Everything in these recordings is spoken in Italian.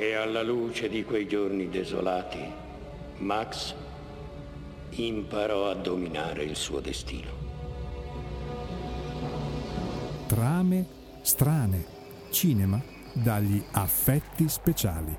E alla luce di quei giorni desolati, Max imparò a dominare il suo destino. Trame strane. Cinema dagli affetti speciali.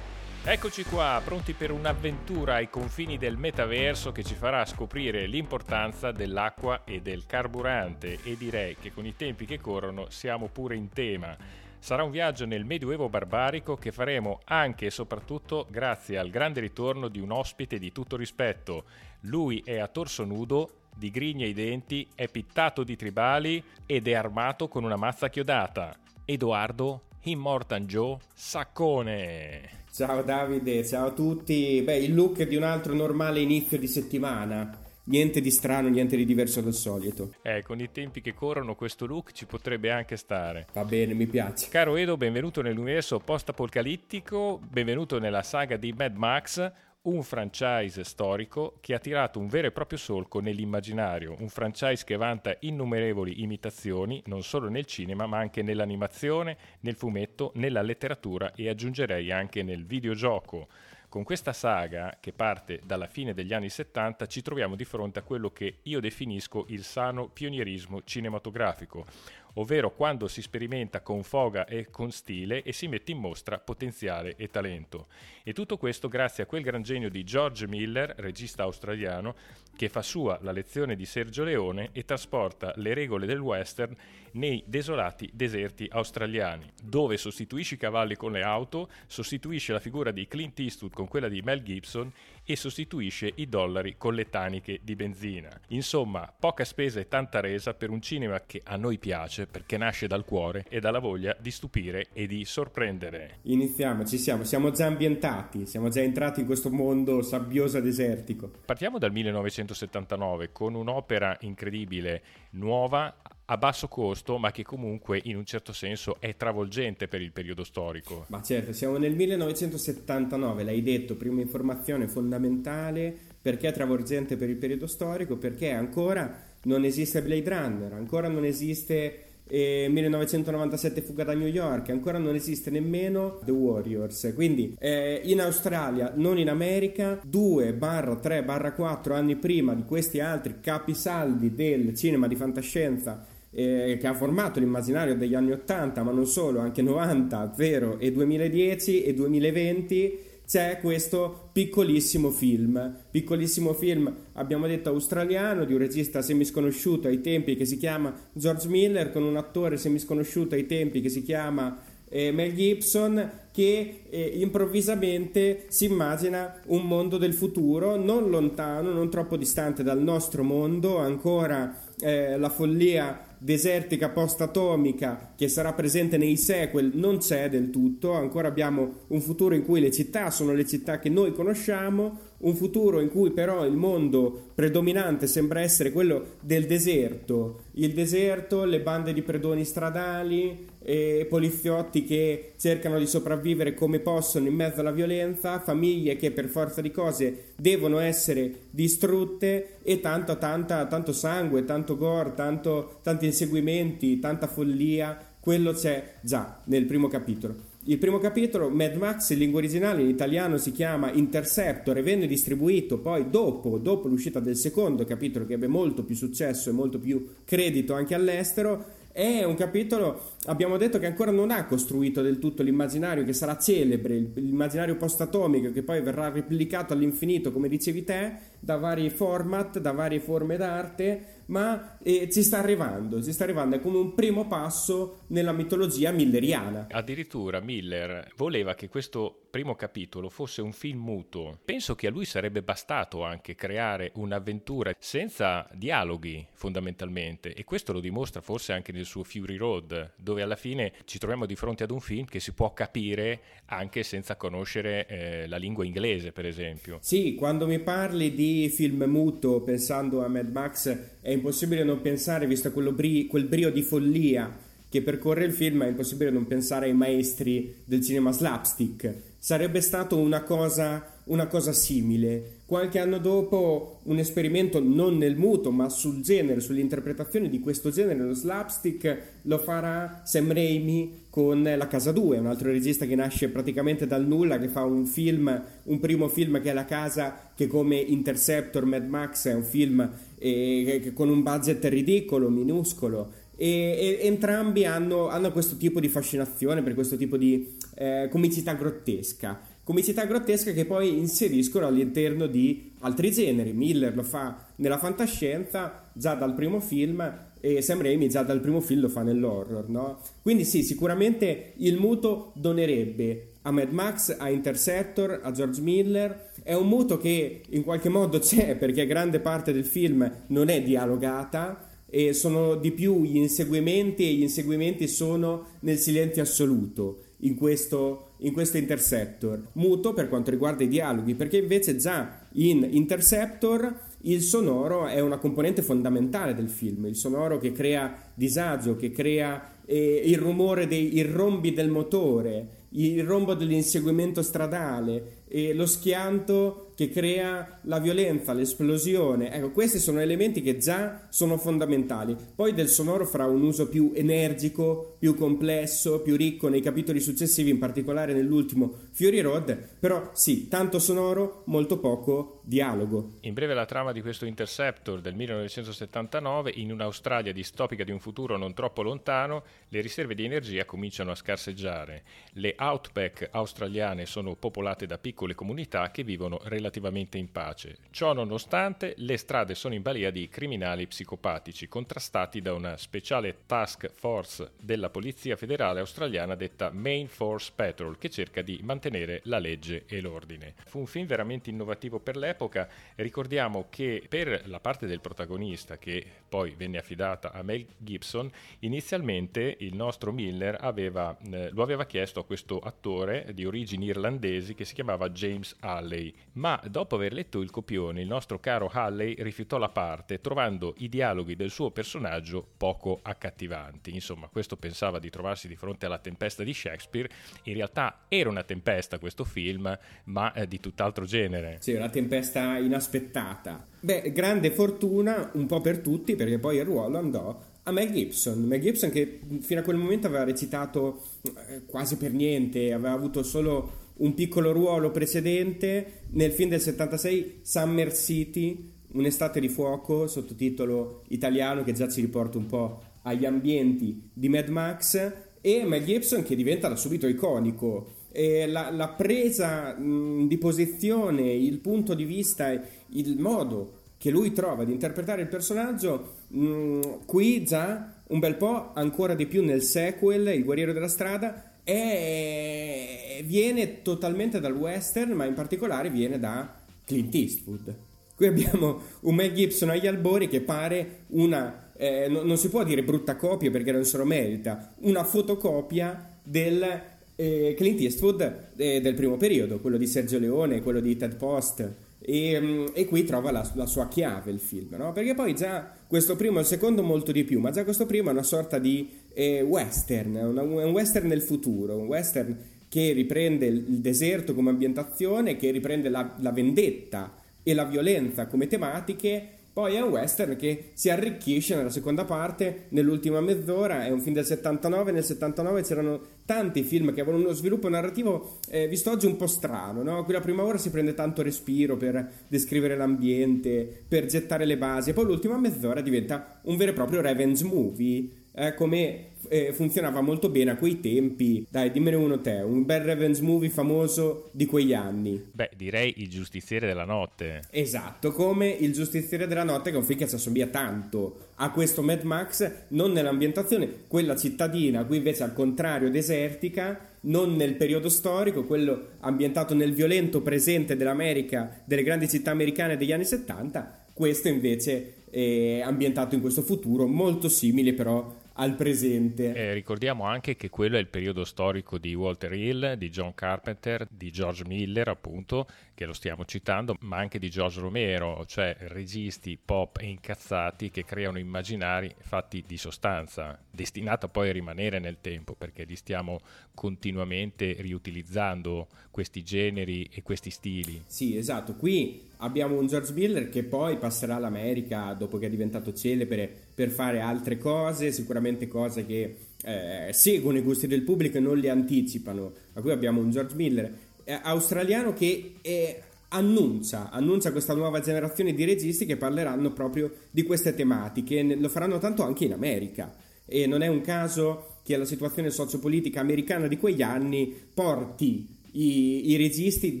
Eccoci qua, pronti per un'avventura ai confini del metaverso che ci farà scoprire l'importanza dell'acqua e del carburante e direi che con i tempi che corrono siamo pure in tema. Sarà un viaggio nel Medioevo barbarico che faremo anche e soprattutto grazie al grande ritorno di un ospite di tutto rispetto. Lui è a torso nudo, di griglie ai denti, è pittato di tribali ed è armato con una mazza chiodata. Edoardo Immortan Joe Saccone. Ciao Davide, ciao a tutti. Beh, il look di un altro normale inizio di settimana. Niente di strano, niente di diverso dal solito. Eh, con i tempi che corrono questo look ci potrebbe anche stare. Va bene, mi piace. Caro Edo, benvenuto nell'universo post-apocalittico, benvenuto nella saga di Mad Max, un franchise storico che ha tirato un vero e proprio solco nell'immaginario, un franchise che vanta innumerevoli imitazioni non solo nel cinema ma anche nell'animazione, nel fumetto, nella letteratura e aggiungerei anche nel videogioco. Con questa saga, che parte dalla fine degli anni 70, ci troviamo di fronte a quello che io definisco il sano pionierismo cinematografico, ovvero quando si sperimenta con foga e con stile e si mette in mostra potenziale e talento. E tutto questo grazie a quel gran genio di George Miller, regista australiano, che fa sua la lezione di Sergio Leone e trasporta le regole del western nei desolati deserti australiani, dove sostituisce i cavalli con le auto, sostituisce la figura di Clint Eastwood con quella di Mel Gibson e sostituisce i dollari con le taniche di benzina. Insomma, poca spesa e tanta resa per un cinema che a noi piace perché nasce dal cuore e dalla voglia di stupire e di sorprendere. Iniziamo, ci siamo, siamo già ambientati, siamo già entrati in questo mondo sabbioso desertico. Partiamo dal 1979 con un'opera incredibile, nuova, a basso costo, ma che comunque in un certo senso è travolgente per il periodo storico. Ma certo, siamo nel 1979, l'hai detto, prima informazione fondamentale, perché è travolgente per il periodo storico? Perché ancora non esiste Blade Runner, ancora non esiste eh, 1997 Fuga da New York, ancora non esiste nemmeno The Warriors. Quindi eh, in Australia, non in America, 2-3-4 anni prima di questi altri capisaldi del cinema di fantascienza eh, che ha formato l'immaginario degli anni 80, ma non solo, anche 90, 0 e 2010 e 2020 c'è questo piccolissimo film, piccolissimo film, abbiamo detto australiano, di un regista semisconosciuto ai tempi che si chiama George Miller, con un attore semisconosciuto ai tempi che si chiama eh, Mel Gibson, che eh, improvvisamente si immagina un mondo del futuro, non lontano, non troppo distante dal nostro mondo, ancora eh, la follia desertica post-atomica che sarà presente nei sequel non c'è del tutto, ancora abbiamo un futuro in cui le città sono le città che noi conosciamo, un futuro in cui però il mondo predominante sembra essere quello del deserto, il deserto, le bande di predoni stradali, e poliziotti che cercano di sopravvivere come possono in mezzo alla violenza, famiglie che per forza di cose devono essere distrutte e tanto, tanta, tanto sangue, tanto gore, tanto, tanti inseguimenti, tanta follia, quello c'è già nel primo capitolo. Il primo capitolo, Mad Max, in lingua originale in italiano si chiama Interceptor e venne distribuito poi dopo, dopo l'uscita del secondo capitolo che ebbe molto più successo e molto più credito anche all'estero è un capitolo, abbiamo detto che ancora non ha costruito del tutto l'immaginario che sarà celebre, l'immaginario post-atomico che poi verrà replicato all'infinito, come dicevi te, da vari format, da varie forme d'arte, ma eh, ci sta arrivando, ci sta arrivando, è come un primo passo nella mitologia milleriana. Addirittura Miller voleva che questo primo capitolo fosse un film muto. Penso che a lui sarebbe bastato anche creare un'avventura senza dialoghi fondamentalmente e questo lo dimostra forse anche nel suo Fury Road, dove alla fine ci troviamo di fronte ad un film che si può capire anche senza conoscere eh, la lingua inglese, per esempio. Sì, quando mi parli di film muto pensando a Mad Max è impossibile non pensare, visto bri- quel brio di follia che percorre il film, è impossibile non pensare ai maestri del cinema slapstick sarebbe stato una cosa, una cosa simile. Qualche anno dopo un esperimento non nel muto ma sul genere, sull'interpretazione di questo genere, lo slapstick, lo farà Sam Raimi con La Casa 2, un altro regista che nasce praticamente dal nulla, che fa un film, un primo film che è La Casa, che come Interceptor, Mad Max è un film eh, con un budget ridicolo, minuscolo, e, e entrambi hanno, hanno, questo tipo di fascinazione per questo tipo di eh, comicità grottesca comicità grottesca che poi inseriscono all'interno di altri generi Miller lo fa nella fantascienza già dal primo film e Sam Raimi già dal primo film lo fa nell'horror no? quindi sì sicuramente il muto donerebbe a Mad Max, a Interceptor, a George Miller è un muto che in qualche modo c'è perché grande parte del film non è dialogata e sono di più gli inseguimenti e gli inseguimenti sono nel silenzio assoluto in questo, in questo Interceptor. Muto per quanto riguarda i dialoghi perché invece già in Interceptor il sonoro è una componente fondamentale del film il sonoro che crea disagio che crea eh, il rumore dei rombi del motore il rombo dell'inseguimento stradale e lo schianto che crea la violenza, l'esplosione. Ecco, questi sono elementi che già sono fondamentali. Poi del sonoro farà un uso più energico, più complesso, più ricco nei capitoli successivi, in particolare nell'ultimo Fury Road, però sì, tanto sonoro, molto poco dialogo. In breve la trama di questo Interceptor del 1979, in un'Australia distopica di un futuro non troppo lontano, le riserve di energia cominciano a scarseggiare. Le outback australiane sono popolate da piccole comunità che vivono relativamente relativamente in pace. Ciò nonostante, le strade sono in balia di criminali psicopatici contrastati da una speciale task force della Polizia Federale Australiana detta Main Force Patrol che cerca di mantenere la legge e l'ordine. Fu un film veramente innovativo per l'epoca. Ricordiamo che per la parte del protagonista che poi venne affidata a Mel Gibson, inizialmente il nostro Miller aveva, eh, lo aveva chiesto a questo attore di origini irlandesi che si chiamava James Alley, ma dopo aver letto il copione, il nostro caro Halley rifiutò la parte, trovando i dialoghi del suo personaggio poco accattivanti. Insomma, questo pensava di trovarsi di fronte alla tempesta di Shakespeare. In realtà era una tempesta questo film, ma eh, di tutt'altro genere. Sì, una tempesta inaspettata. Beh, grande fortuna un po' per tutti, perché poi il ruolo andò a Mel Gibson. Mel Gibson che fino a quel momento aveva recitato eh, quasi per niente, aveva avuto solo un piccolo ruolo precedente nel film del 76 Summer City, Un'estate di fuoco, sottotitolo italiano che già ci riporta un po' agli ambienti di Mad Max e Mel Gibson che diventa da subito iconico. La, la, presa mh, di posizione, il punto di vista, il modo che lui trova di interpretare il personaggio, mh, qui già un bel po', ancora di più nel sequel, Il guerriero della strada, e viene totalmente dal western, ma in particolare viene da Clint Eastwood. Qui abbiamo un Mel Gibson agli albori che pare una, eh, no, non si può dire brutta copia perché non se lo merita, una fotocopia del eh, Clint Eastwood eh, del primo periodo, quello di Sergio Leone, quello di Ted Post. E, mm, e, qui trova la, la, sua chiave il film, no? perché poi già questo primo e il secondo molto di più, ma già questo primo è una sorta di eh, western, una, un western nel futuro, un western che riprende il deserto come ambientazione, che riprende la, la vendetta e la violenza come tematiche poi è un western che si arricchisce nella seconda parte, nell'ultima mezz'ora, è un film del 79, nel 79 c'erano tanti film che avevano uno sviluppo narrativo eh, visto oggi un po' strano, no? Qui la prima ora si prende tanto respiro per descrivere l'ambiente, per gettare le basi, e poi l'ultima mezz'ora diventa un vero e proprio revenge movie, eh, come eh, funzionava molto bene a quei tempi. Dai, dimmene uno te, un bel revenge movie famoso di quegli anni. Beh, direi Il giustiziere della notte. Esatto, come Il giustiziere della notte, che è un film che si assomiglia tanto a questo Mad Max, non nell'ambientazione, quella cittadina, qui invece al contrario desertica, non nel periodo storico, quello ambientato nel violento presente dell'America, delle grandi città americane degli anni 70, questo invece è ambientato in questo futuro molto simile però al presente. Eh, ricordiamo anche che quello è il periodo storico di Walter Hill, di John Carpenter, di George Miller, appunto, che lo stiamo citando, ma anche di George Romero, cioè registi pop e incazzati che creano immaginari fatti di sostanza, destinata poi a rimanere nel tempo, perché li stiamo continuamente riutilizzando questi generi e questi stili. Sì, esatto. Qui abbiamo un George Miller che poi passerà all'America dopo che è diventato celebre per fare altre cose, sicuramente cose che eh, seguono i gusti del pubblico e non li anticipano. Ma qui abbiamo un George Miller eh, australiano che è, annuncia, annuncia questa nuova generazione di registi che parleranno proprio di queste tematiche, lo faranno tanto anche in America. E non è un caso che la situazione sociopolitica americana di quegli anni porti i, i, registi,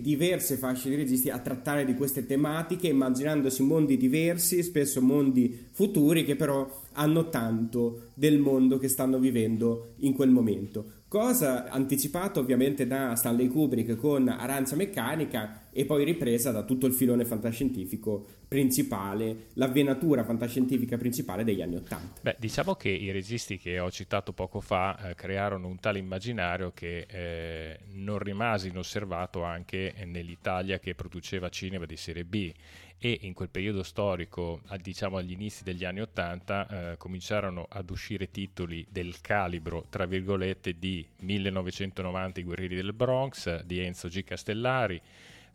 diverse fasce di registi, a trattare di queste tematiche, immaginandosi mondi diversi, spesso mondi futuri, che però hanno tanto del mondo che stanno vivendo in quel momento cosa anticipata ovviamente da Stanley Kubrick con Arancia Meccanica e poi ripresa da tutto il filone fantascientifico principale, l'avvenatura fantascientifica principale degli anni Ottanta. Beh, diciamo che i registi che ho citato poco fa eh, crearono un tale immaginario che eh, non rimase inosservato anche nell'Italia che produceva cinema di serie B e in quel periodo storico, diciamo agli inizi degli anni Ottanta, eh, cominciarono ad uscire titoli del calibro, tra virgolette, di 1990 I guerrieri del Bronx, di Enzo G. Castellari,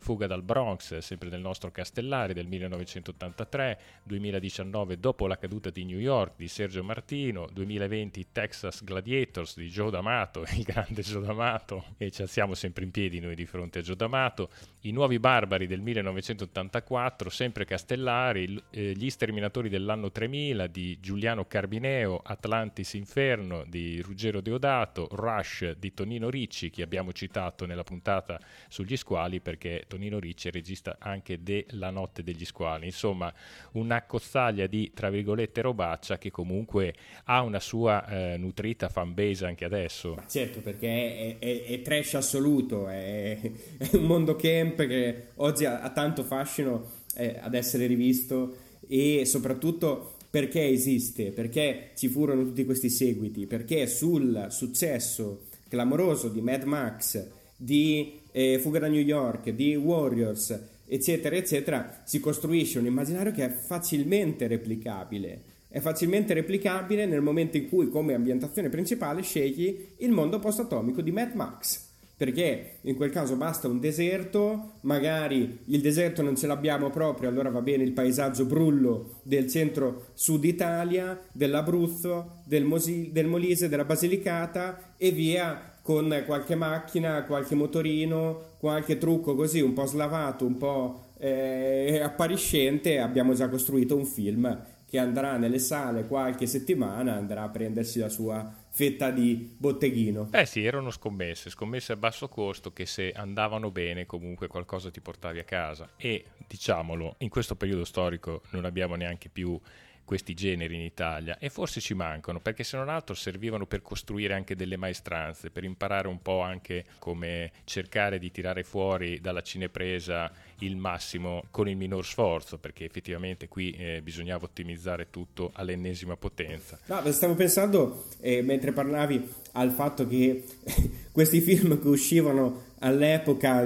Fuga dal Bronx, sempre del nostro Castellari del 1983, 2019 Dopo la caduta di New York di Sergio Martino, 2020 Texas Gladiators di Joe D'Amato, il grande Joe D'Amato, e ci alziamo sempre in piedi noi di fronte a Joe D'Amato, I Nuovi Barbari del 1984, sempre Castellari, eh, Gli Sterminatori dell'anno 3000 di Giuliano Carbineo, Atlantis Inferno di Ruggero Deodato, Rush di Tonino Ricci, che abbiamo citato nella puntata sugli squali perché Tonino Ricci regista anche de La notte degli squali, insomma una cozzaglia di, tra virgolette, robaccia che comunque ha una sua eh, nutrita fanbase anche adesso. Ma certo, perché è, è, è trash assoluto, è, è, un mondo camp che oggi ha, ha tanto fascino eh, ad essere rivisto e soprattutto perché esiste, perché ci furono tutti questi seguiti, perché sul successo clamoroso di Mad Max, di eh, Fuga da New York, di Warriors, eccetera, eccetera, si costruisce un immaginario che è facilmente replicabile. È facilmente replicabile nel momento in cui, come ambientazione principale, scegli il mondo post-atomico di Mad Max. Perché in quel caso basta un deserto, magari il deserto non ce l'abbiamo proprio, allora va bene il paesaggio brullo del centro-sud Italia, dell'Abruzzo, del, Mosi- del Molise, della Basilicata e via con qualche macchina, qualche motorino, qualche trucco così un po' slavato, un po' eh, appariscente, abbiamo già costruito un film che andrà nelle sale qualche settimana, andrà a prendersi la sua fetta di botteghino. Eh sì, erano scommesse, scommesse a basso costo che se andavano bene comunque qualcosa ti portavi a casa. E diciamolo, in questo periodo storico non abbiamo neanche più questi generi in Italia e forse ci mancano perché se non altro servivano per costruire anche delle maestranze, per imparare un po' anche come cercare di tirare fuori dalla cinepresa il massimo con il minor sforzo perché effettivamente qui eh, bisognava ottimizzare tutto all'ennesima potenza. No, stavo pensando eh, mentre parlavi al fatto che questi film che uscivano all'epoca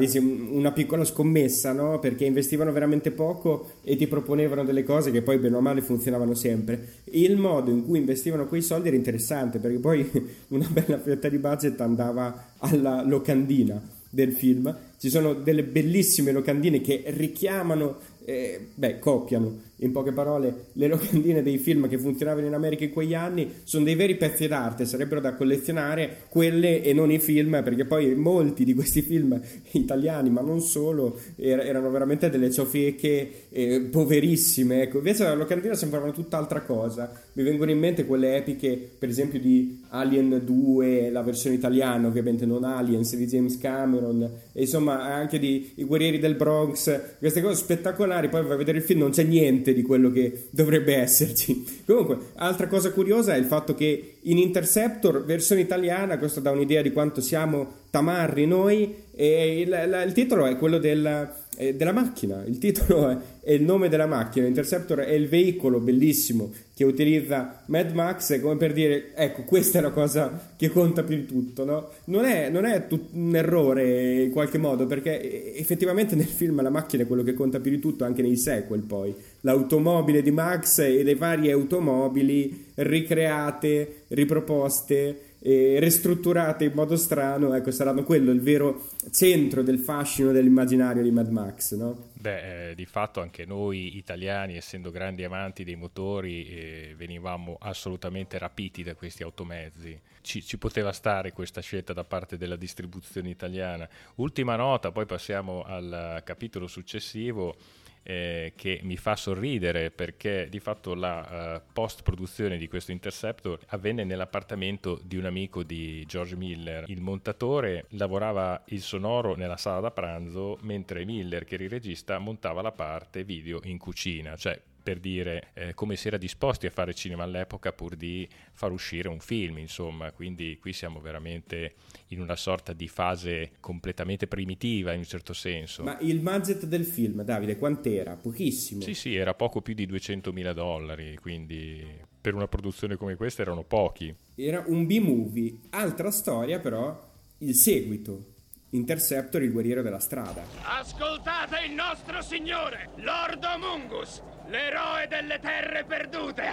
una piccola scommessa, no? Perché investivano veramente poco e ti proponevano delle cose che poi bene o male funzionavano sempre. Il modo in cui investivano quei soldi era interessante perché poi una bella fetta di budget andava alla locandina del film. Ci sono delle bellissime locandine che richiamano, eh, beh, copiano in poche parole, le locandine dei film che funzionavano in America in quegli anni sono dei veri pezzi d'arte, sarebbero da collezionare quelle e non i film, perché poi molti di questi film italiani, ma non solo, er- erano veramente delle ciofeche eh, poverissime. Ecco. Invece la locandina sembravano tutt'altra cosa. Mi vengono in mente quelle epiche, per esempio, di Alien 2, la versione italiana, ovviamente non Aliens, di James Cameron, e insomma anche di I Guerrieri del Bronx, queste cose spettacolari. Poi vai a vedere il film, non c'è niente niente di quello che dovrebbe esserci. Comunque, altra cosa curiosa è il fatto che in Interceptor, versione italiana, questo dà un'idea di quanto siamo tamarri noi, e il, il titolo è quello del della macchina, il titolo è, è, il nome della macchina, Interceptor è il veicolo bellissimo che utilizza Mad Max, come per dire, ecco, questa è la cosa che conta più di tutto, no? Non è, non è tut- un errore in qualche modo, perché effettivamente nel film la macchina è quello che conta più di tutto, anche nei sequel poi. L'automobile di Max e le varie automobili ricreate, riproposte e ristrutturate in modo strano, ecco, saranno quello il vero centro del fascino dell'immaginario di Mad Max, no? Beh, eh, di fatto anche noi italiani, essendo grandi amanti dei motori, eh, venivamo assolutamente rapiti da questi automezzi. Ci, ci, poteva stare questa scelta da parte della distribuzione italiana. Ultima nota, poi passiamo al capitolo successivo eh, che mi fa sorridere perché di fatto la uh, post produzione di questo Interceptor avvenne nell'appartamento di un amico di George Miller. Il montatore lavorava il sonoro nella sala da pranzo mentre Miller, che era il regista, montava la parte video in cucina, cioè per dire eh, come si era disposti a fare cinema all'epoca pur di far uscire un film, insomma, quindi qui siamo veramente in una sorta di fase completamente primitiva in un certo senso. Ma il budget del film, Davide, quant'era? Pochissimo. Sì, sì, era poco più di 200 mila dollari, quindi per una produzione come questa erano pochi. Era un B-movie, altra storia però, il seguito Interceptor, il guerriero della strada. Ascoltate il nostro signore, Lord Mungus, l'eroe delle terre perdute,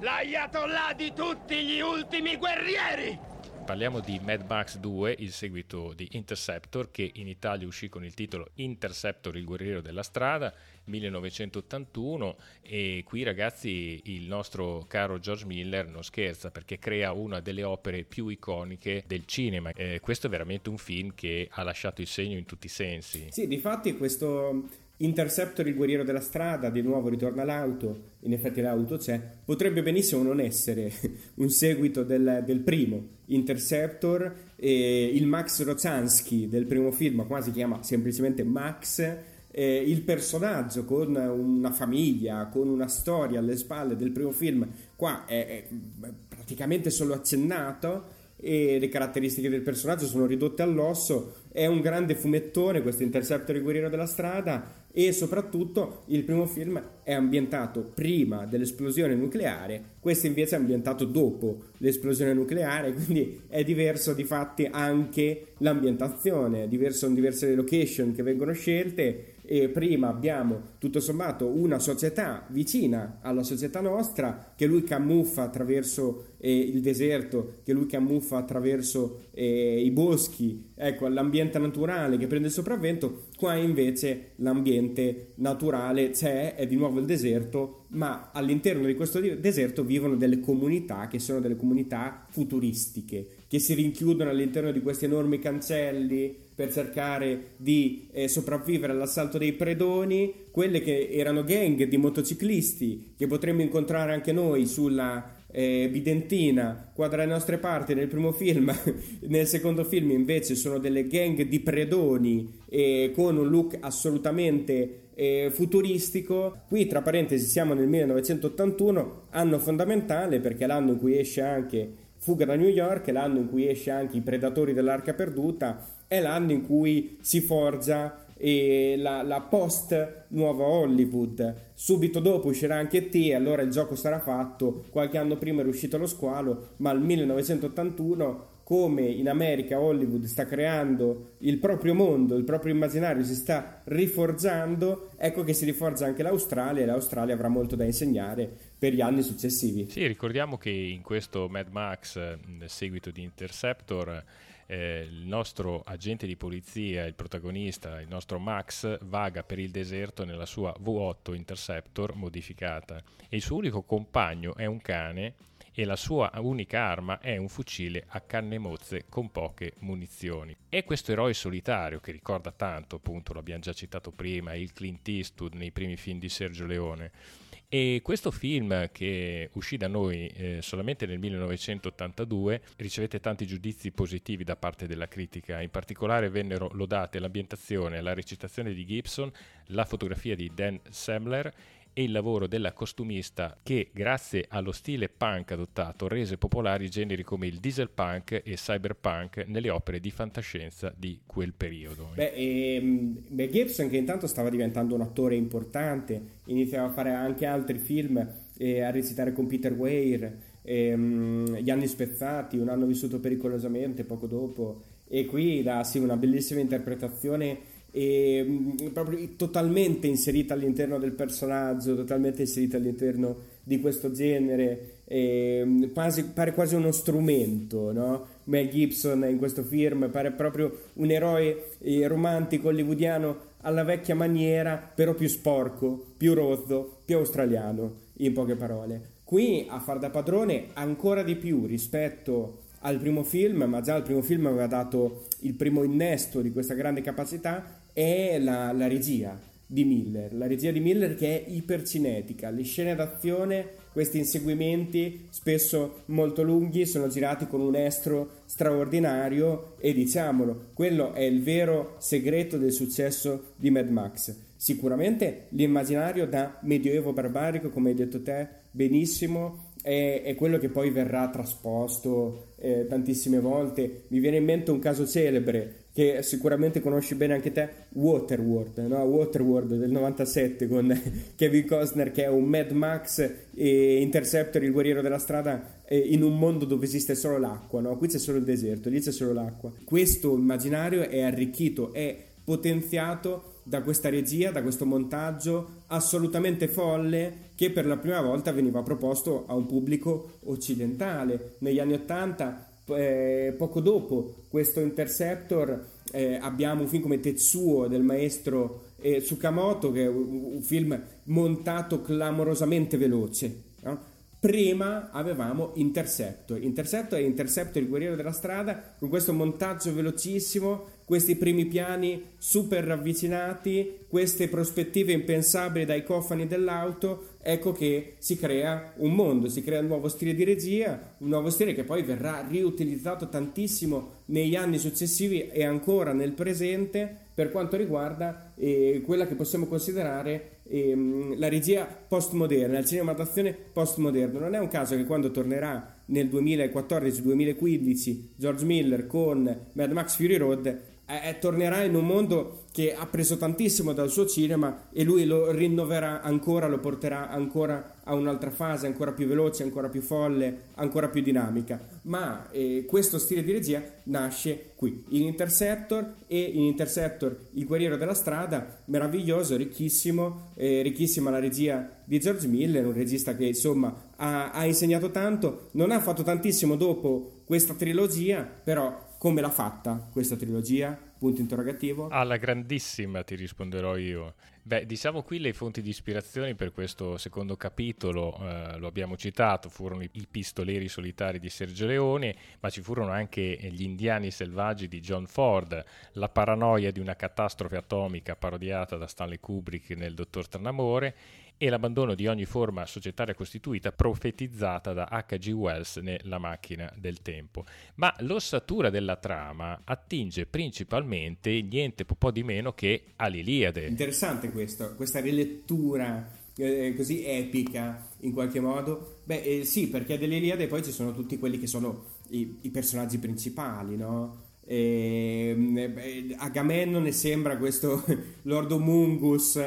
l'ayatollah di tutti gli ultimi guerrieri. Parliamo di Mad Max 2, il seguito di Interceptor, che in Italia uscì con il titolo Interceptor, il guerriero della strada 1981 e qui ragazzi il nostro caro George Miller non scherza perché crea una delle opere più iconiche del cinema. Eh, questo è veramente un film che ha lasciato il segno in tutti i sensi. Sì, difatti questo Interceptor, il guerriero della strada, di nuovo ritorna l'auto, in effetti l'auto c'è, potrebbe benissimo non essere un seguito del, del primo Interceptor, e il Max Rozansky del primo film, qua si chiama semplicemente Max, eh, il personaggio con una famiglia, con una storia alle spalle del primo film, qua è, è praticamente solo accennato e le caratteristiche del personaggio sono ridotte all'osso. È un grande fumettone, questo Interceptor il guerriero della strada, e soprattutto il primo film è ambientato prima dell'esplosione nucleare, questo invece è ambientato dopo l'esplosione nucleare, quindi è diverso di fatti anche l'ambientazione, diverso diverse location che vengono scelte e prima abbiamo tutto sommato una società vicina alla società nostra che lui camuffa attraverso eh, il deserto, che lui camuffa attraverso eh, i boschi, ecco l'ambiente naturale che prende il sopravvento, qua invece l'ambiente naturale c'è, è di nuovo il deserto, ma all'interno di questo deserto vivono delle comunità che sono delle comunità futuristiche, che si rinchiudono all'interno di questi enormi cancelli per cercare di eh, sopravvivere all'assalto dei predoni, quelle che erano gang di motociclisti che potremmo incontrare anche noi sulla eh, Bidentina qua dalle nostre parti nel primo film, nel secondo film invece sono delle gang di predoni eh, con un look assolutamente eh, futuristico. Qui tra parentesi siamo nel 1981, anno fondamentale perché è l'anno in cui esce anche Fuga da New York, è l'anno in cui esce anche I Predatori dell'Arca Perduta è l'anno in cui si forgia la, la, post nuova Hollywood. Subito dopo uscirà anche T, allora il gioco sarà fatto. Qualche anno prima era uscito lo squalo, ma al 1981 come in America Hollywood sta creando il proprio mondo, il proprio immaginario si sta riforgiando, ecco che si riforgia anche l'Australia e l'Australia avrà molto da insegnare per gli anni successivi. Sì, ricordiamo che in questo Mad Max, nel seguito di Interceptor, eh, il nostro agente di polizia, il protagonista, il nostro Max, vaga per il deserto nella sua V8 Interceptor modificata e il suo unico compagno è un cane e la sua unica arma è un fucile a canne mozze con poche munizioni. È questo eroe solitario che ricorda tanto, appunto, l'abbiamo già citato prima, il Clint Eastwood nei primi film di Sergio Leone e questo film che uscì da noi eh, solamente nel 1982 ricevette tanti giudizi positivi da parte della critica, in particolare vennero lodate l'ambientazione, la recitazione di Gibson, la fotografia di Dan Semler e il lavoro della costumista che, grazie allo stile punk adottato, rese popolari generi come il diesel punk e cyberpunk nelle opere di fantascienza di quel periodo. Beh, e, beh, Gibson che intanto stava diventando un attore importante, iniziava a fare anche altri film, eh, a recitare con Peter Weir, ehm, Gli anni spezzati, Un anno vissuto pericolosamente poco dopo, e qui dà sì, una bellissima interpretazione e mm, proprio totalmente inserita all'interno del personaggio, totalmente inserita all'interno di questo genere, mm, quasi, pare quasi uno strumento, no? Mel Gibson in questo film pare proprio un eroe eh, romantico hollywoodiano alla vecchia maniera, però più sporco, più rozzo, più australiano, in poche parole. Qui a far da padrone ancora di più rispetto al primo film, ma già il primo film aveva dato il primo innesto di questa grande capacità, è la, la regia di Miller, la regia di Miller che è ipercinetica, le scene d'azione, questi inseguimenti spesso molto lunghi sono girati con un estro straordinario e diciamolo, quello è il vero segreto del successo di Mad Max. Sicuramente l'immaginario da medioevo barbarico, come hai detto te benissimo, è, è quello che poi verrà trasposto eh, tantissime volte. Mi viene in mente un caso celebre che sicuramente conosci bene anche te, Waterworld, no? Waterworld del 97 con Kevin Costner che è un Mad Max e Interceptor, il guerriero della strada, in un mondo dove esiste solo l'acqua, no? Qui c'è solo il deserto, lì c'è solo l'acqua. Questo immaginario è arricchito, è potenziato da questa regia, da questo montaggio assolutamente folle che per la prima volta veniva proposto a un pubblico occidentale. Negli anni 80 eh, poco dopo questo Interceptor eh, abbiamo un film come Tetsuo del maestro eh, Tsukamoto che è un, un, film montato clamorosamente veloce no? prima avevamo Interceptor Interceptor è Interceptor il guerriero della strada con questo montaggio velocissimo questi primi piani super ravvicinati, queste prospettive impensabili dai cofani dell'auto, ecco che si crea un mondo, si crea un nuovo stile di regia, un nuovo stile che poi verrà riutilizzato tantissimo negli anni successivi e ancora nel presente per quanto riguarda eh, quella che possiamo considerare eh, la regia postmoderna, il cinema d'azione postmoderno. Non è un caso che quando tornerà nel 2014-2015 George Miller con Mad Max Fury Road eh, tornerà in un mondo che ha preso tantissimo dal suo cinema e lui lo rinnoverà ancora, lo porterà ancora a un'altra fase ancora più veloce, ancora più folle, ancora più dinamica. Ma eh, questo stile di regia nasce qui, in Interceptor e in Interceptor Il guerriero della strada, meraviglioso, ricchissimo, eh, ricchissima la regia di George Miller, un regista che insomma ha, ha insegnato tanto, non ha fatto tantissimo dopo questa trilogia, però come l'ha fatta questa trilogia? Punto interrogativo. Alla grandissima ti risponderò io. Beh, diciamo qui le fonti di ispirazione per questo secondo capitolo, eh, lo abbiamo citato, furono i, pistoleri solitari di Sergio Leone, ma ci furono anche gli indiani selvaggi di John Ford, la paranoia di una catastrofe atomica parodiata da Stanley Kubrick nel Dottor Tranamore e l'abbandono di ogni forma societaria costituita profetizzata da H.G. Wells nella macchina del tempo. Ma l'ossatura della trama attinge principalmente niente po' di meno che all'Iliade. Interessante questo, questa rilettura eh, così epica in qualche modo. Beh, eh, sì, perché dell'Iliade poi ci sono tutti quelli che sono i, i personaggi principali, no? E, eh, Agamennone sembra questo Lord Mungus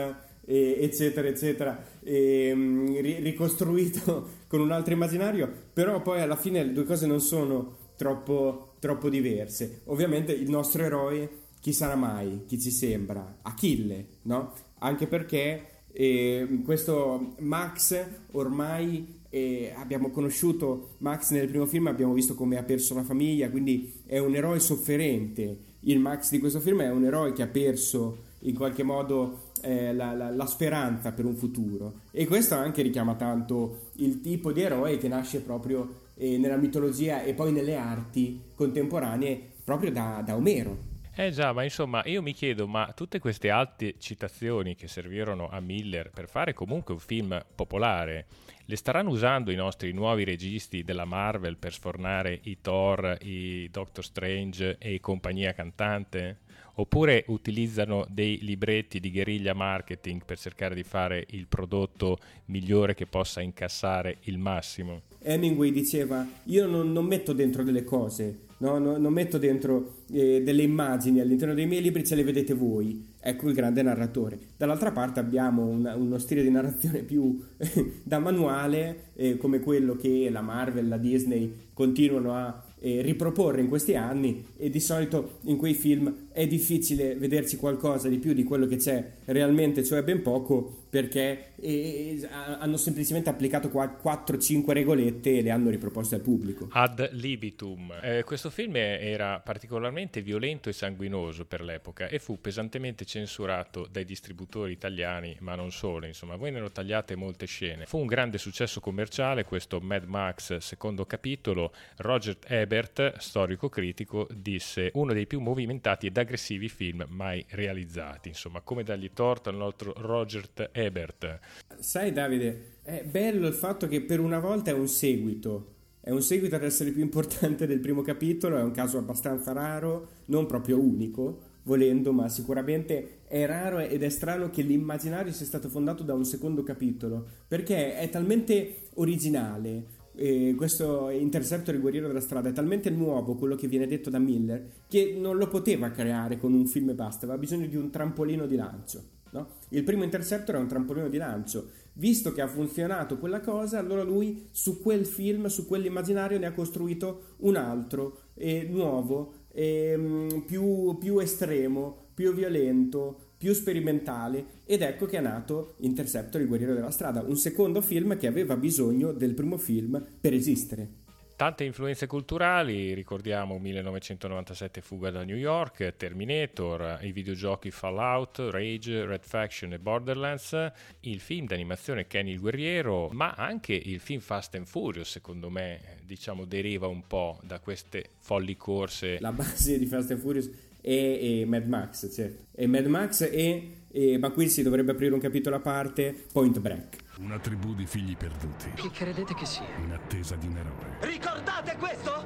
eccetera, eccetera, e, um, ricostruito con un altro immaginario, però poi alla fine le due cose non sono troppo, troppo diverse. Ovviamente il nostro eroe, chi sarà mai? Chi ci sembra? Achille, no? Anche perché eh, questo Max ormai eh, abbiamo conosciuto Max nel primo film, abbiamo visto come ha perso la famiglia, quindi è un eroe sofferente. Il Max di questo film è un eroe che ha perso in qualche modo eh, la, la, la, speranza per un futuro. E questo anche richiama tanto il tipo di eroe che nasce proprio eh, nella mitologia e poi nelle arti contemporanee proprio da, da Omero. Eh già, ma insomma, io mi chiedo, ma tutte queste alte citazioni che servirono a Miller per fare comunque un film popolare, le staranno usando i nostri nuovi registi della Marvel per sfornare i Thor, i Doctor Strange e compagnia cantante? Oppure utilizzano dei libretti di guerriglia marketing per cercare di fare il prodotto migliore che possa incassare il massimo? Hemingway diceva, io non, non metto dentro delle cose, no? no, non metto dentro eh, delle immagini all'interno dei miei libri, ce le vedete voi. Ecco il grande narratore. Dall'altra parte abbiamo una, uno stile di narrazione più da manuale, eh, come quello che la Marvel, la Disney continuano a eh, riproporre in questi anni e di solito in quei film è difficile vederci qualcosa di più di quello che c'è realmente, cioè ben poco, perché eh, hanno semplicemente applicato 4-5 regolette e le hanno riproposte al pubblico. Ad libitum. Eh, questo film era particolarmente violento e sanguinoso per l'epoca e fu pesantemente censurato dai distributori italiani, ma non solo, insomma, vennero tagliate molte scene. Fu un grande successo commerciale questo Mad Max secondo capitolo. Roger Ebert, storico critico, disse uno dei più movimentati ed aggressivi film mai realizzati, insomma, come dargli torto al nostro Roger Ebert. Sai Davide, è bello il fatto che per una volta è un seguito. È un seguito ad essere più importante del primo capitolo, è un caso abbastanza raro, non proprio unico, volendo, ma sicuramente è raro ed è strano che l'immaginario sia stato fondato da un secondo capitolo, perché è talmente originale, eh, questo Interceptor il guerriero della strada è talmente nuovo quello che viene detto da Miller che non lo poteva creare con un film e basta, aveva bisogno di un trampolino di lancio. No? Il primo Interceptor è un trampolino di lancio. Visto che ha funzionato quella cosa, allora lui su quel film, su quell'immaginario ne ha costruito un altro, eh, nuovo, eh, più, più estremo, più violento, più sperimentale ed ecco che è nato Interceptor, il guerriero della strada, un secondo film che aveva bisogno del primo film per esistere. Tante influenze culturali, ricordiamo 1997 Fuga da New York, Terminator, i videogiochi Fallout, Rage, Red Faction e Borderlands, il film d'animazione Kenny il Guerriero, ma anche il film Fast and Furious, secondo me, diciamo, deriva un po' da queste folli corse. La base di Fast and Furious e, e Mad Max, certo. E Mad Max e, e, ma qui si dovrebbe aprire un capitolo a parte, Point Break. Una tribù di figli perduti. Chi credete che sia? In attesa di un eroe. Ricordate questo?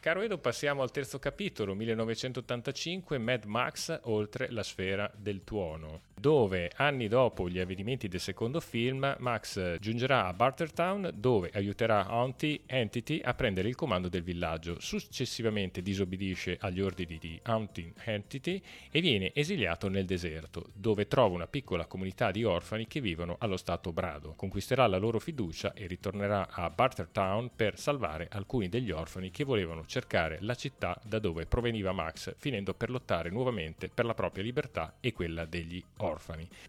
Caro Edo, passiamo al terzo capitolo, 1985, Mad Max oltre la sfera del tuono, dove anni dopo gli avvenimenti del secondo film, Max giungerà a Bartertown dove aiuterà Auntie Entity a prendere il comando del villaggio. Successivamente disobbedisce agli ordini di Auntie Entity e viene esiliato nel deserto, dove trova una piccola comunità di orfani che vivono allo stato brado. Conquisterà la loro fiducia e ritornerà a Bartertown per salvare alcuni degli orfani che volevano cercare la città da dove proveniva Max, finendo per lottare nuovamente per la propria libertà e quella degli orfani.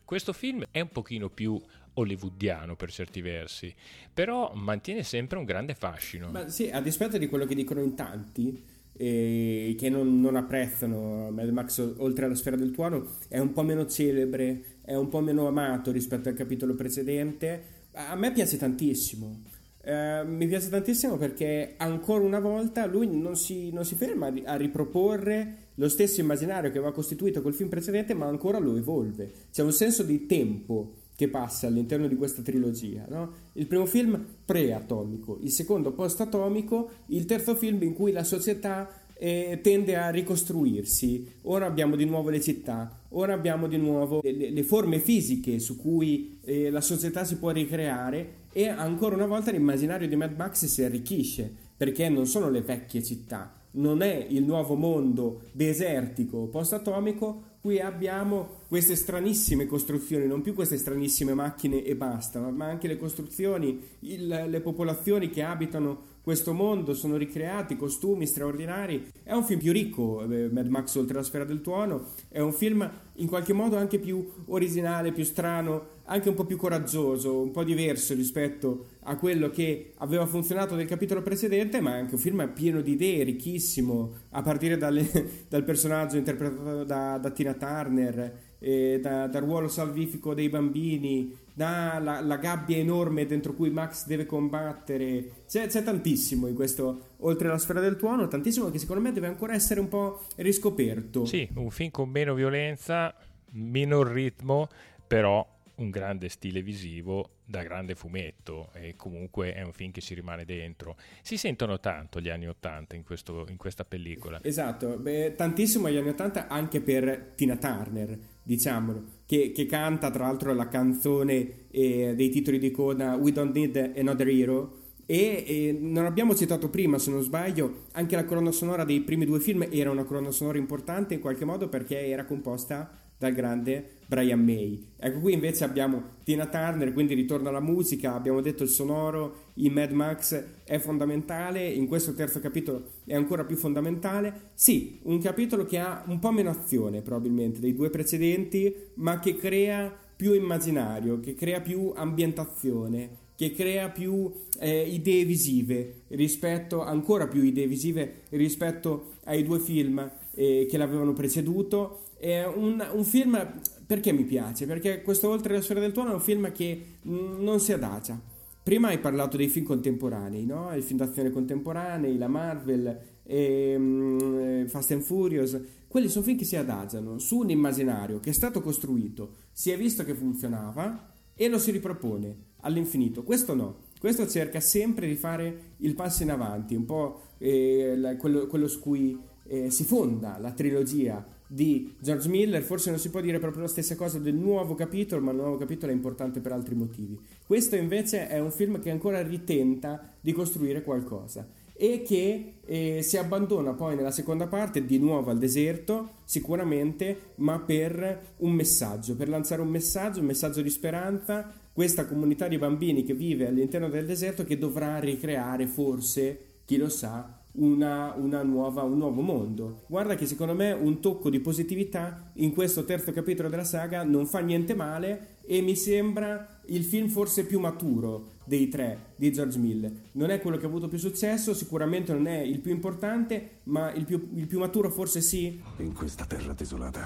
Questo film è un pochino più hollywoodiano per certi versi, però mantiene sempre un grande fascino. Ma sì, a dispetto di quello che dicono in tanti, eh, che non, non, apprezzano Mad Max oltre alla sfera del tuono, è un po' meno celebre, è un po' meno amato rispetto al capitolo precedente. A me piace tantissimo. Eh, mi piace tantissimo perché ancora una volta lui non si, non si, ferma a riproporre lo stesso immaginario che aveva costituito col film precedente, ma ancora lo evolve. C'è un senso di tempo che passa all'interno di questa trilogia. No? Il primo film pre-atomico, il secondo post-atomico, il terzo film in cui la società eh, tende a ricostruirsi. Ora abbiamo di nuovo le città, ora abbiamo di nuovo le, le forme fisiche su cui eh, la società si può ricreare e ancora una volta l'immaginario di Mad Max si arricchisce perché non sono le vecchie città, non è il nuovo mondo desertico post-atomico, qui abbiamo queste stranissime costruzioni, non più queste stranissime macchine e basta, ma anche le costruzioni, il, le popolazioni che abitano questo mondo, sono ricreati, costumi straordinari. È un film più ricco, eh, Mad Max oltre la sfera del tuono, è un film in qualche modo anche più originale, più strano, anche un po' più coraggioso, un po' diverso rispetto a quello che aveva funzionato nel capitolo precedente, ma è anche un film pieno di idee, ricchissimo, a partire dalle, dal personaggio interpretato da, da Tina Turner, eh, da, dal ruolo salvifico dei bambini, dalla la gabbia enorme dentro cui Max deve combattere. C'è, c'è, tantissimo in questo, oltre alla sfera del tuono, tantissimo che secondo me deve ancora essere un po' riscoperto. Sì, un film con meno violenza, minor ritmo, però un grande stile visivo da grande fumetto e comunque è un film che ci rimane dentro. Si sentono tanto gli anni Ottanta in, in, questa pellicola. Esatto, Beh, tantissimo gli anni Ottanta anche per Tina Turner, diciamolo, che, che canta tra l'altro la canzone eh, dei titoli di coda We Don't Need Another Hero. E, e, non abbiamo citato prima, se non sbaglio, anche la colonna sonora dei primi due film era una colonna sonora importante in qualche modo perché era composta dal grande Brian May. Ecco qui invece abbiamo Tina Turner, quindi ritorna alla musica, abbiamo detto il sonoro in Mad Max è fondamentale, in questo terzo capitolo è ancora più fondamentale. Sì, un capitolo che ha un po' meno azione probabilmente dei due precedenti, ma che crea più immaginario, che crea più ambientazione, che crea più eh, idee visive rispetto, ancora più idee visive rispetto ai due film eh, che l'avevano preceduto è un, un, film perché mi piace? Perché questo Oltre la sfera del tuono è un film che non si adagia. Prima hai parlato dei film contemporanei, no? I film d'azione contemporanei, la Marvel, e, um, Fast and Furious. Quelli sono film che si adagiano su un immaginario che è stato costruito, si è visto che funzionava e lo si ripropone all'infinito. Questo no. Questo cerca sempre di fare il passo in avanti, un po' eh, quello, quello, su cui eh, si fonda la trilogia di George Miller, forse non si può dire proprio la stessa cosa del nuovo capitolo, ma il nuovo capitolo è importante per altri motivi. Questo invece è un film che ancora ritenta di costruire qualcosa e che eh, si abbandona poi nella seconda parte di nuovo al deserto, sicuramente, ma per un messaggio, per lanciare un messaggio, un messaggio di speranza, questa comunità di bambini che vive all'interno del deserto che dovrà ricreare forse, chi lo sa, una, una nuova, un nuovo mondo. Guarda che secondo me un tocco di positività in questo terzo capitolo della saga non fa niente male e mi sembra il film forse più maturo dei tre di George Miller. Non è quello che ha avuto più successo, sicuramente non è il più importante, ma il più, il più maturo forse sì. In questa terra desolata,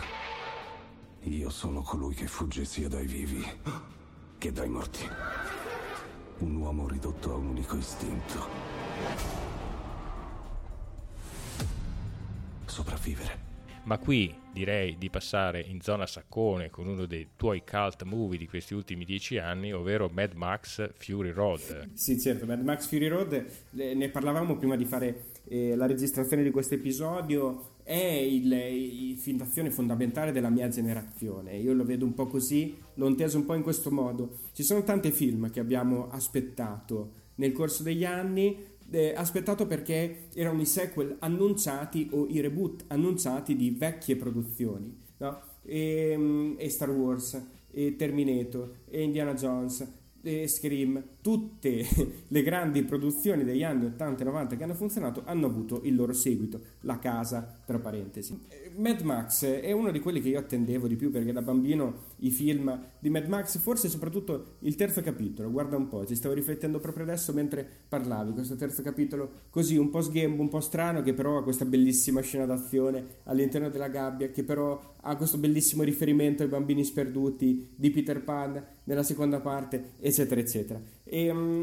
io sono colui che fugge sia dai vivi che dai morti. Un uomo ridotto a un unico istinto. sopravvivere. Ma qui direi di passare in zona saccone con uno dei tuoi cult movie di questi ultimi dieci anni, ovvero Mad Max Fury Road. Sì, certo, Mad Max Fury Road, ne parlavamo prima di fare eh, la registrazione di questo episodio, è il, il film d'azione fondamentale della mia generazione. Io lo vedo un po' così, l'ho inteso un po' in questo modo. Ci sono tanti film che abbiamo aspettato nel corso degli anni eh, aspettato perché erano i sequel annunciati o i reboot annunciati di vecchie produzioni, no? e, mm, e Star Wars, e Terminator, e Indiana Jones, Scream, tutte le grandi produzioni degli anni 80 e 90 che hanno funzionato hanno avuto il loro seguito, la casa tra parentesi. Mad Max è uno di quelli che io attendevo di più perché da bambino i film di Mad Max, forse soprattutto il terzo capitolo, guarda un po', ci stavo riflettendo proprio adesso mentre parlavi, questo terzo capitolo così un po' sghembo, un po' strano, che però ha questa bellissima scena d'azione all'interno della gabbia, che però ha questo bellissimo riferimento ai bambini sperduti di Peter Pan nella seconda parte, eccetera, eccetera. E, um,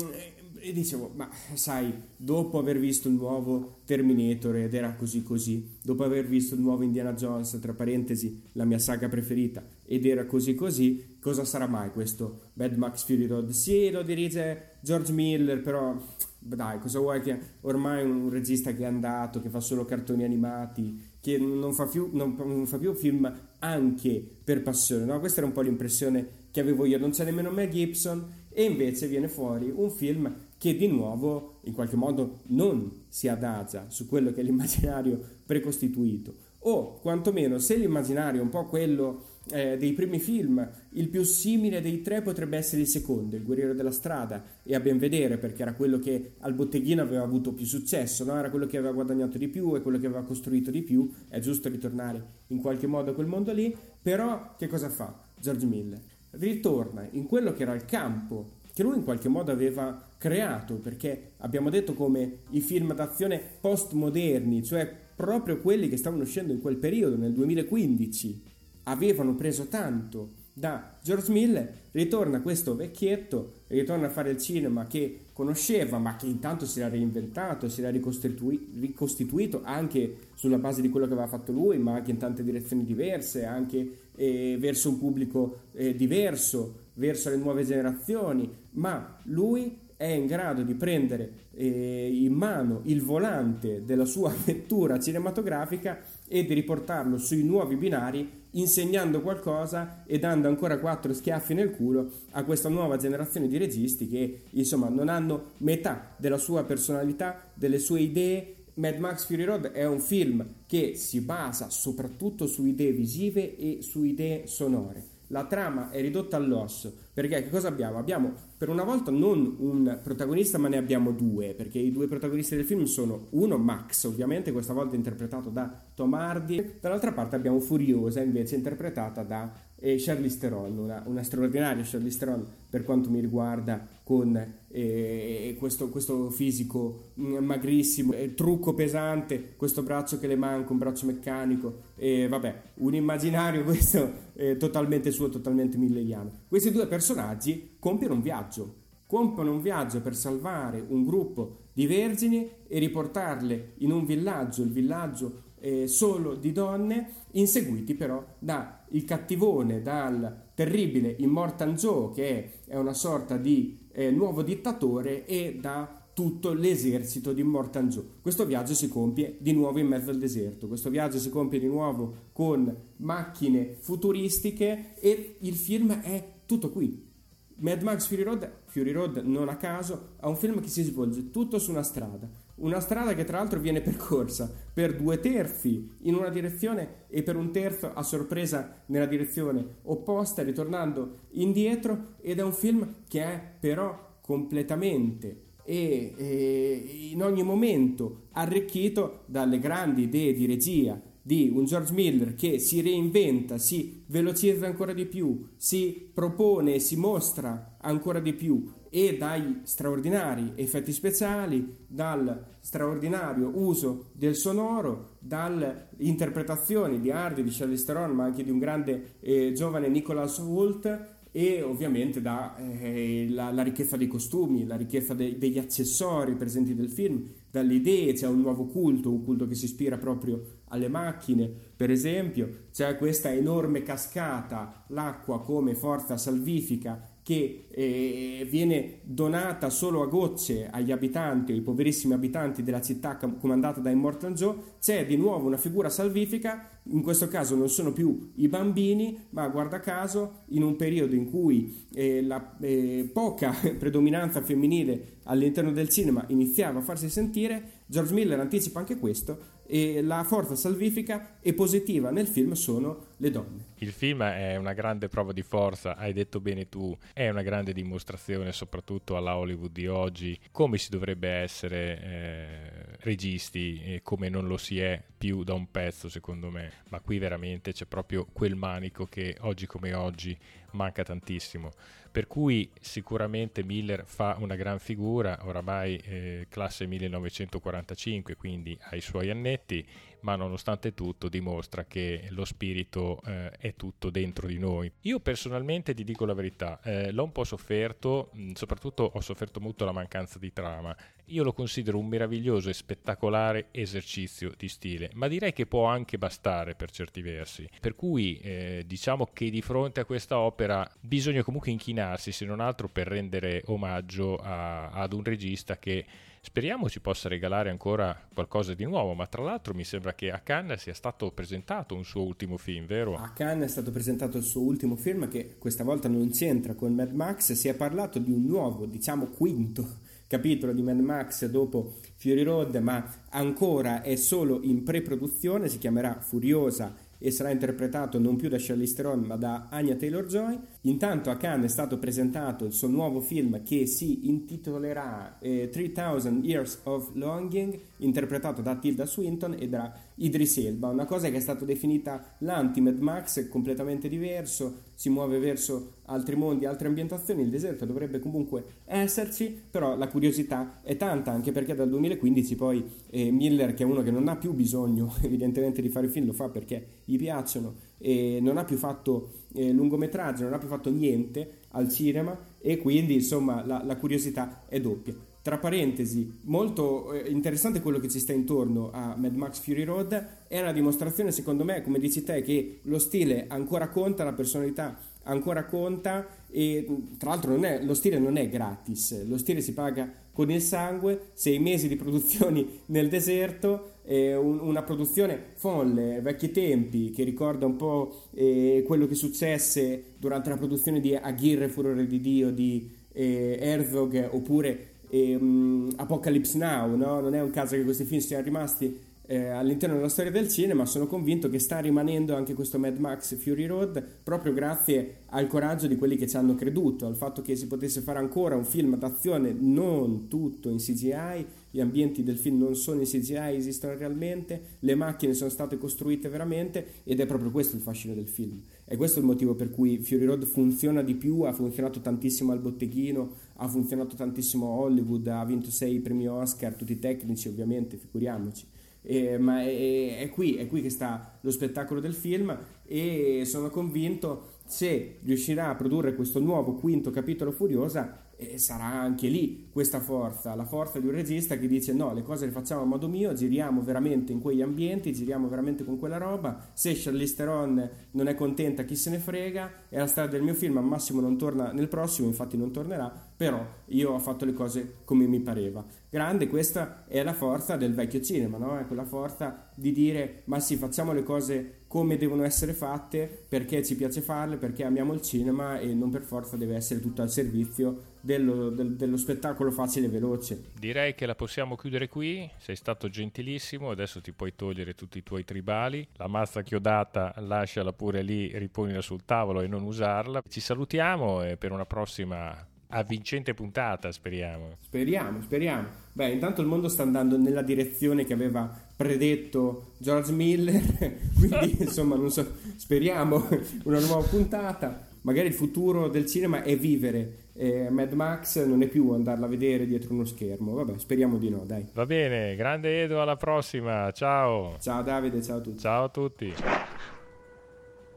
e dicevo, ma sai, dopo aver visto il nuovo Terminator ed era così così, dopo aver visto il nuovo Indiana Jones, tra parentesi, la mia saga preferita, ed era così così, cosa sarà mai questo Bad Max Fury Road? Sì, lo dirige George Miller, però dai, cosa vuoi che ormai un regista che è andato, che fa solo cartoni animati, che non fa più, non, non fa più film anche per passione, no? Questa era un po' l'impressione che avevo io, non c'è nemmeno Mel Gibson e invece viene fuori un film che di nuovo in qualche modo non si adagia su quello che è l'immaginario precostituito o quantomeno se l'immaginario è un po' quello eh, dei primi film, il più simile dei tre potrebbe essere il secondo, il guerriero della strada, e a ben vedere perché era quello che al botteghino aveva avuto più successo, no? era quello che aveva guadagnato di più, è quello che aveva costruito di più, è giusto ritornare in qualche modo a quel mondo lì, però che cosa fa George Miller? Ritorna in quello che era il campo che lui in qualche modo aveva creato, perché abbiamo detto come i film d'azione postmoderni, cioè proprio quelli che stavano uscendo in quel periodo, nel 2015, avevano preso tanto da George Miller, ritorna questo vecchietto, ritorna a fare il cinema che conosceva, ma che intanto si era reinventato, si era ricostitui- ricostituito anche sulla base di quello che aveva fatto lui, ma anche in tante direzioni diverse, anche eh, verso un pubblico eh, diverso, verso le nuove generazioni, ma lui è in grado di prendere eh, in mano il volante della sua vettura cinematografica e di riportarlo sui nuovi binari insegnando qualcosa e dando ancora quattro schiaffi nel culo a questa nuova generazione di registi che insomma non hanno metà della sua personalità, delle sue idee. Mad Max Fury Road è un film che si basa soprattutto su idee visive e su idee sonore. La trama è ridotta all'osso perché che cosa abbiamo? Abbiamo per una volta non un protagonista, ma ne abbiamo due, perché i due protagonisti del film sono uno Max, ovviamente questa volta interpretato da Tom Hardy, dall'altra parte abbiamo Furiosa, invece interpretata da eh, Charlize Theron, una, una straordinaria Charlize Theron per quanto mi riguarda con eh, questo, questo, fisico magrissimo, eh, trucco pesante, questo braccio che le manca, un braccio meccanico, e vabbè, un immaginario questo totalmente suo, totalmente milleriano. Questi due personaggi compiono un viaggio, compiono un viaggio per salvare un gruppo di vergini e riportarle in un villaggio, il villaggio eh, solo di donne, inseguiti però dal cattivone, dal terribile Immortal Joe, che è una sorta di eh, nuovo dittatore, e da tutto l'esercito di Joe. Questo viaggio si compie di nuovo in mezzo al deserto, questo viaggio si compie di nuovo con macchine futuristiche e il film è tutto qui. Mad Max Fury Road, Fury Road non a caso, è un film che si svolge tutto su una strada, una strada che tra l'altro viene percorsa per due terzi in una direzione e per un terzo a sorpresa nella direzione opposta, ritornando indietro. Ed è un film che è però completamente e, e in ogni momento arricchito dalle grandi idee di regia di un George Miller che si reinventa, si velocizza ancora di più, si propone, si mostra ancora di più e dai straordinari effetti speciali, dal straordinario uso del sonoro, dalle interpretazioni di Hardy, di Charlize Theron, ma anche di un grande eh, giovane Nicholas Hoult e ovviamente dalla eh, ricchezza dei costumi, la ricchezza de, degli accessori presenti nel film, dalle idee, c'è un nuovo culto, un culto che si ispira proprio alle macchine, per esempio, c'è questa enorme cascata, l'acqua come forza salvifica che eh, viene donata solo a gocce agli abitanti, ai poverissimi abitanti della città comandata da Immortal Joe, c'è di nuovo una figura salvifica, in questo caso non sono più i bambini, ma guarda caso in un periodo in cui eh, la eh, poca predominanza femminile all'interno del cinema iniziava a farsi sentire, George Miller anticipa anche questo e la forza salvifica e positiva nel film sono le donne. Il film è una grande prova di forza, hai detto bene tu, è una grande dimostrazione soprattutto alla Hollywood di oggi come si dovrebbe essere eh, registi e come non lo si è più da un pezzo secondo me, ma qui veramente c'è proprio quel manico che oggi come oggi manca tantissimo. Per cui sicuramente Miller fa una gran figura, oramai eh, classe 1945, quindi ha i suoi annetti, ma nonostante tutto dimostra che lo spirito eh, è tutto dentro di noi. Io personalmente ti dico la verità, eh, l'ho un po' sofferto, soprattutto ho sofferto molto la mancanza di trama. Io lo considero un meraviglioso e spettacolare esercizio di stile, ma direi che può anche bastare per certi versi. Per cui eh, diciamo che di fronte a questa opera bisogna comunque inchinarsi, se non altro per rendere omaggio a, ad un regista che Speriamo ci possa regalare ancora qualcosa di nuovo, ma tra l'altro mi sembra che a Cannes sia stato presentato un suo ultimo film, vero? A Cannes è stato presentato il suo ultimo film che questa volta non c'entra con Mad Max, si è parlato di un nuovo, diciamo quinto capitolo di Mad Max dopo Fury Road, ma ancora è solo in pre-produzione, si chiamerà Furiosa e sarà interpretato non più da Charlize Theron ma da Anya Taylor-Joy. Intanto a Cannes è stato presentato il suo nuovo film che si intitolerà eh, 3000 Years of Longing, interpretato da Tilda Swinton e da Idris Elba, una cosa che è stata definita l'anti-Mad Max, completamente diverso, si muove verso altri mondi, altre ambientazioni, il deserto dovrebbe comunque esserci, però la curiosità è tanta, anche perché dal 2015 poi eh, Miller, che è uno che non ha più bisogno evidentemente di fare film, lo fa perché gli piacciono, e non ha più fatto eh, lungometraggi, non ha più fatto niente al cinema e quindi insomma la, la curiosità è doppia. Tra parentesi, molto eh, interessante quello che ci sta intorno a Mad Max Fury Road, è una dimostrazione secondo me, come dici te, che lo stile ancora conta, la personalità ancora conta e tra l'altro è, lo stile non è gratis, lo stile si paga con il sangue, sei mesi di produzioni nel deserto, eh, un, una produzione folle, vecchi tempi, che ricorda un po' eh, quello che successe durante la produzione di Aguirre Furore di Dio di eh, Herzog oppure um, Apocalypse Now, no? non è un caso che questi film siano rimasti eh, all'interno della storia del cinema, sono convinto che sta rimanendo anche questo Mad Max Fury Road proprio grazie al coraggio di quelli che ci hanno creduto, al fatto che si potesse fare ancora un film d'azione non tutto in CGI, gli ambienti del film non sono in CGI, esistono realmente, le macchine sono state costruite veramente ed è proprio questo il fascino del film. E questo è il motivo per cui Fury Road funziona di più, ha funzionato tantissimo al botteghino, ha funzionato tantissimo a Hollywood, ha vinto sei premi Oscar, tutti tecnici ovviamente, figuriamoci. Eh, ma è, è, qui, è qui che sta lo spettacolo del film e sono convinto se riuscirà a produrre questo nuovo quinto capitolo Furiosa e sarà anche lì questa forza, la forza di un regista che dice no, le cose le facciamo a modo mio, giriamo veramente in quegli ambienti, giriamo veramente con quella roba, se Charlize Theron non è contenta chi se ne frega, è la strada del mio film, al massimo non torna nel prossimo, infatti non tornerà, però io ho fatto le cose come mi pareva. Grande, questa è la forza del vecchio cinema, no? è quella forza di dire ma sì, facciamo le cose come devono essere fatte, perché ci piace farle, perché amiamo il cinema e non per forza deve essere tutto al servizio dello, del, dello spettacolo facile e veloce. Direi che la possiamo chiudere qui, sei stato gentilissimo, adesso ti puoi togliere tutti i tuoi tribali, la mazza chiodata lasciala pure lì, riponila sul tavolo e non usarla. Ci salutiamo e per una prossima avvincente puntata, speriamo. Speriamo, speriamo. Beh, intanto il mondo sta andando nella direzione che aveva predetto George Miller, quindi insomma, non so, speriamo una nuova puntata. Magari il futuro del cinema è vivere. Eh, Mad Max non è più andarla a vedere dietro uno schermo. Vabbè, speriamo di no, dai. Va bene, grande Edo, alla prossima. Ciao. Ciao Davide, ciao a tutti. Ciao a tutti.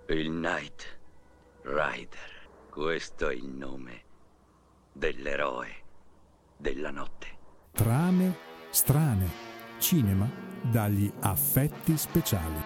Il Night Rider. Questo è il nome dell'eroe della notte. Trame strane. Cinema dagli affetti speciali.